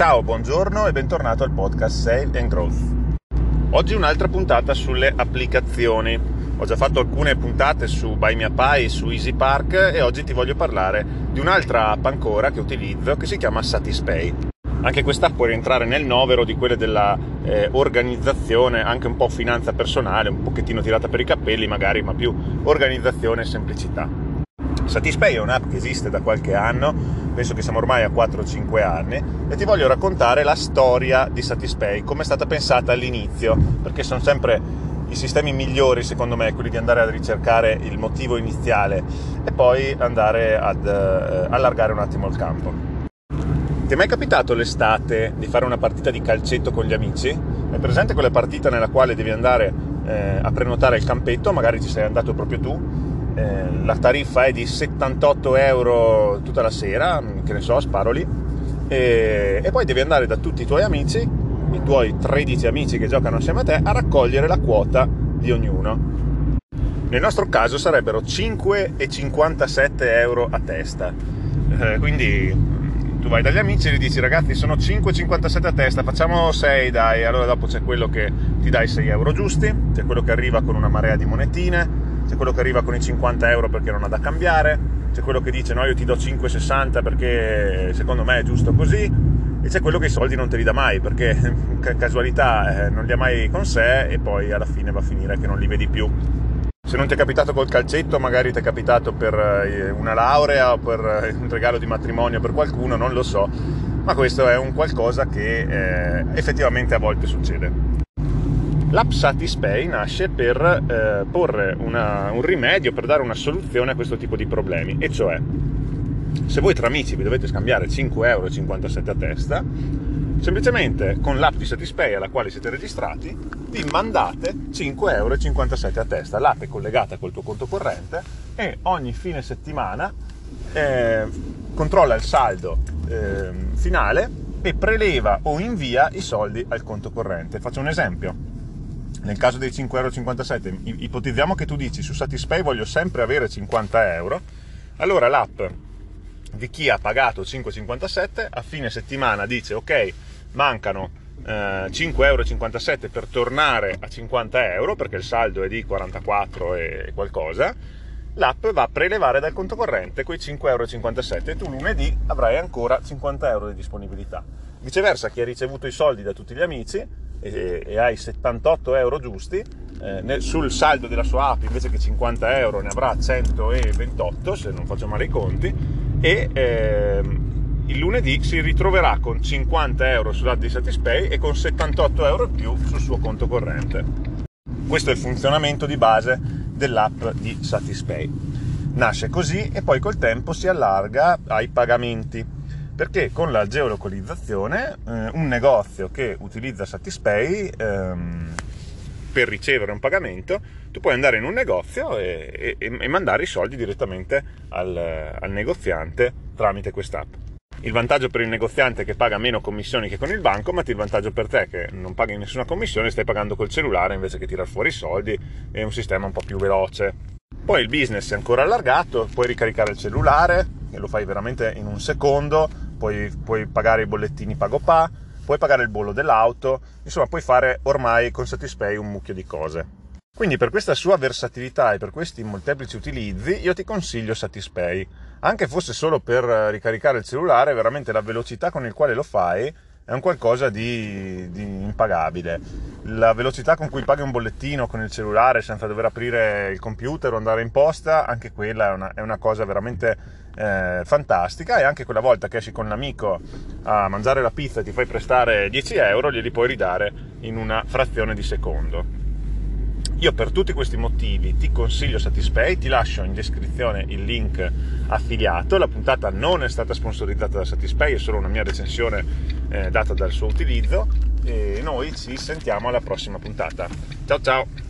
Ciao, buongiorno e bentornato al podcast Sale and Growth. Oggi un'altra puntata sulle applicazioni. Ho già fatto alcune puntate su Buy Me a Pie, su Easy Park e oggi ti voglio parlare di un'altra app ancora che utilizzo che si chiama Satispay. Anche questa può rientrare nel novero di quelle della eh, anche un po' finanza personale, un pochettino tirata per i capelli magari, ma più organizzazione e semplicità. Satispay è un'app che esiste da qualche anno, penso che siamo ormai a 4-5 anni, e ti voglio raccontare la storia di Satispay, come è stata pensata all'inizio, perché sono sempre i sistemi migliori secondo me quelli di andare a ricercare il motivo iniziale e poi andare ad uh, allargare un attimo il campo. Ti è mai capitato l'estate di fare una partita di calcetto con gli amici? È presente quella partita nella quale devi andare eh, a prenotare il campetto, magari ci sei andato proprio tu, eh, la tariffa è di 78 euro tutta la sera, che ne so, sparo lì, e, e poi devi andare da tutti i tuoi amici, i tuoi 13 amici che giocano assieme a te, a raccogliere la quota di ognuno. Nel nostro caso sarebbero 5,57 euro a testa. Eh, quindi tu vai dagli amici e gli dici ragazzi sono 5,57 a testa, facciamo 6 dai, allora dopo c'è quello che ti dà i 6 euro giusti, c'è quello che arriva con una marea di monetine, c'è quello che arriva con i 50 euro perché non ha da cambiare, c'è quello che dice no io ti do 5,60 perché secondo me è giusto così e c'è quello che i soldi non te li dà mai perché casualità eh, non li ha mai con sé e poi alla fine va a finire che non li vedi più. Se non ti è capitato col calcetto, magari ti è capitato per eh, una laurea o per eh, un regalo di matrimonio per qualcuno, non lo so, ma questo è un qualcosa che eh, effettivamente a volte succede. L'app Satispay nasce per eh, porre una, un rimedio, per dare una soluzione a questo tipo di problemi, e cioè se voi tra amici vi dovete scambiare 5,57 euro a testa, semplicemente con l'app di Satispay alla quale siete registrati, vi mandate 5,57 euro a testa. L'app è collegata col tuo conto corrente e ogni fine settimana eh, controlla il saldo eh, finale e preleva o invia i soldi al conto corrente. Faccio un esempio nel caso dei 5,57 euro, ipotizziamo che tu dici su Satispay voglio sempre avere 50 euro, allora l'app di chi ha pagato 5,57 a fine settimana dice ok, mancano eh, 5,57 euro per tornare a 50 euro perché il saldo è di 44 e qualcosa, l'app va a prelevare dal conto corrente quei 5,57 euro e tu lunedì avrai ancora 50 euro di disponibilità. Viceversa, chi ha ricevuto i soldi da tutti gli amici e, e hai 78 euro giusti, eh, nel, sul saldo della sua app invece che 50 euro ne avrà 128 se non faccio male i conti e eh, il lunedì si ritroverà con 50 euro sull'app di Satispay e con 78 euro in più sul suo conto corrente. Questo è il funzionamento di base dell'app di Satispay. Nasce così e poi col tempo si allarga ai pagamenti perché con la geolocalizzazione eh, un negozio che utilizza Satispay ehm, per ricevere un pagamento, tu puoi andare in un negozio e, e, e mandare i soldi direttamente al, al negoziante tramite quest'app. Il vantaggio per il negoziante è che paga meno commissioni che con il banco, ma il vantaggio per te è che non paghi nessuna commissione, stai pagando col cellulare invece che tirare fuori i soldi, è un sistema un po' più veloce. Poi il business è ancora allargato, puoi ricaricare il cellulare, e lo fai veramente in un secondo, puoi, puoi pagare i bollettini pago pa, puoi pagare il bollo dell'auto, insomma puoi fare ormai con Satispay un mucchio di cose. Quindi per questa sua versatilità e per questi molteplici utilizzi io ti consiglio Satispay, anche fosse solo per ricaricare il cellulare, veramente la velocità con il quale lo fai è un qualcosa di, di, impagabile. La velocità con cui paghi un bollettino con il cellulare senza dover aprire il computer o andare in posta, anche quella è una, è una cosa veramente eh, fantastica. E anche quella volta che esci con l'amico a mangiare la pizza e ti fai prestare 10 euro, glieli puoi ridare in una frazione di secondo. Io per tutti questi motivi ti consiglio Satispay, ti lascio in descrizione il link affiliato, la puntata non è stata sponsorizzata da Satispay, è solo una mia recensione eh, data dal suo utilizzo e noi ci sentiamo alla prossima puntata. Ciao ciao!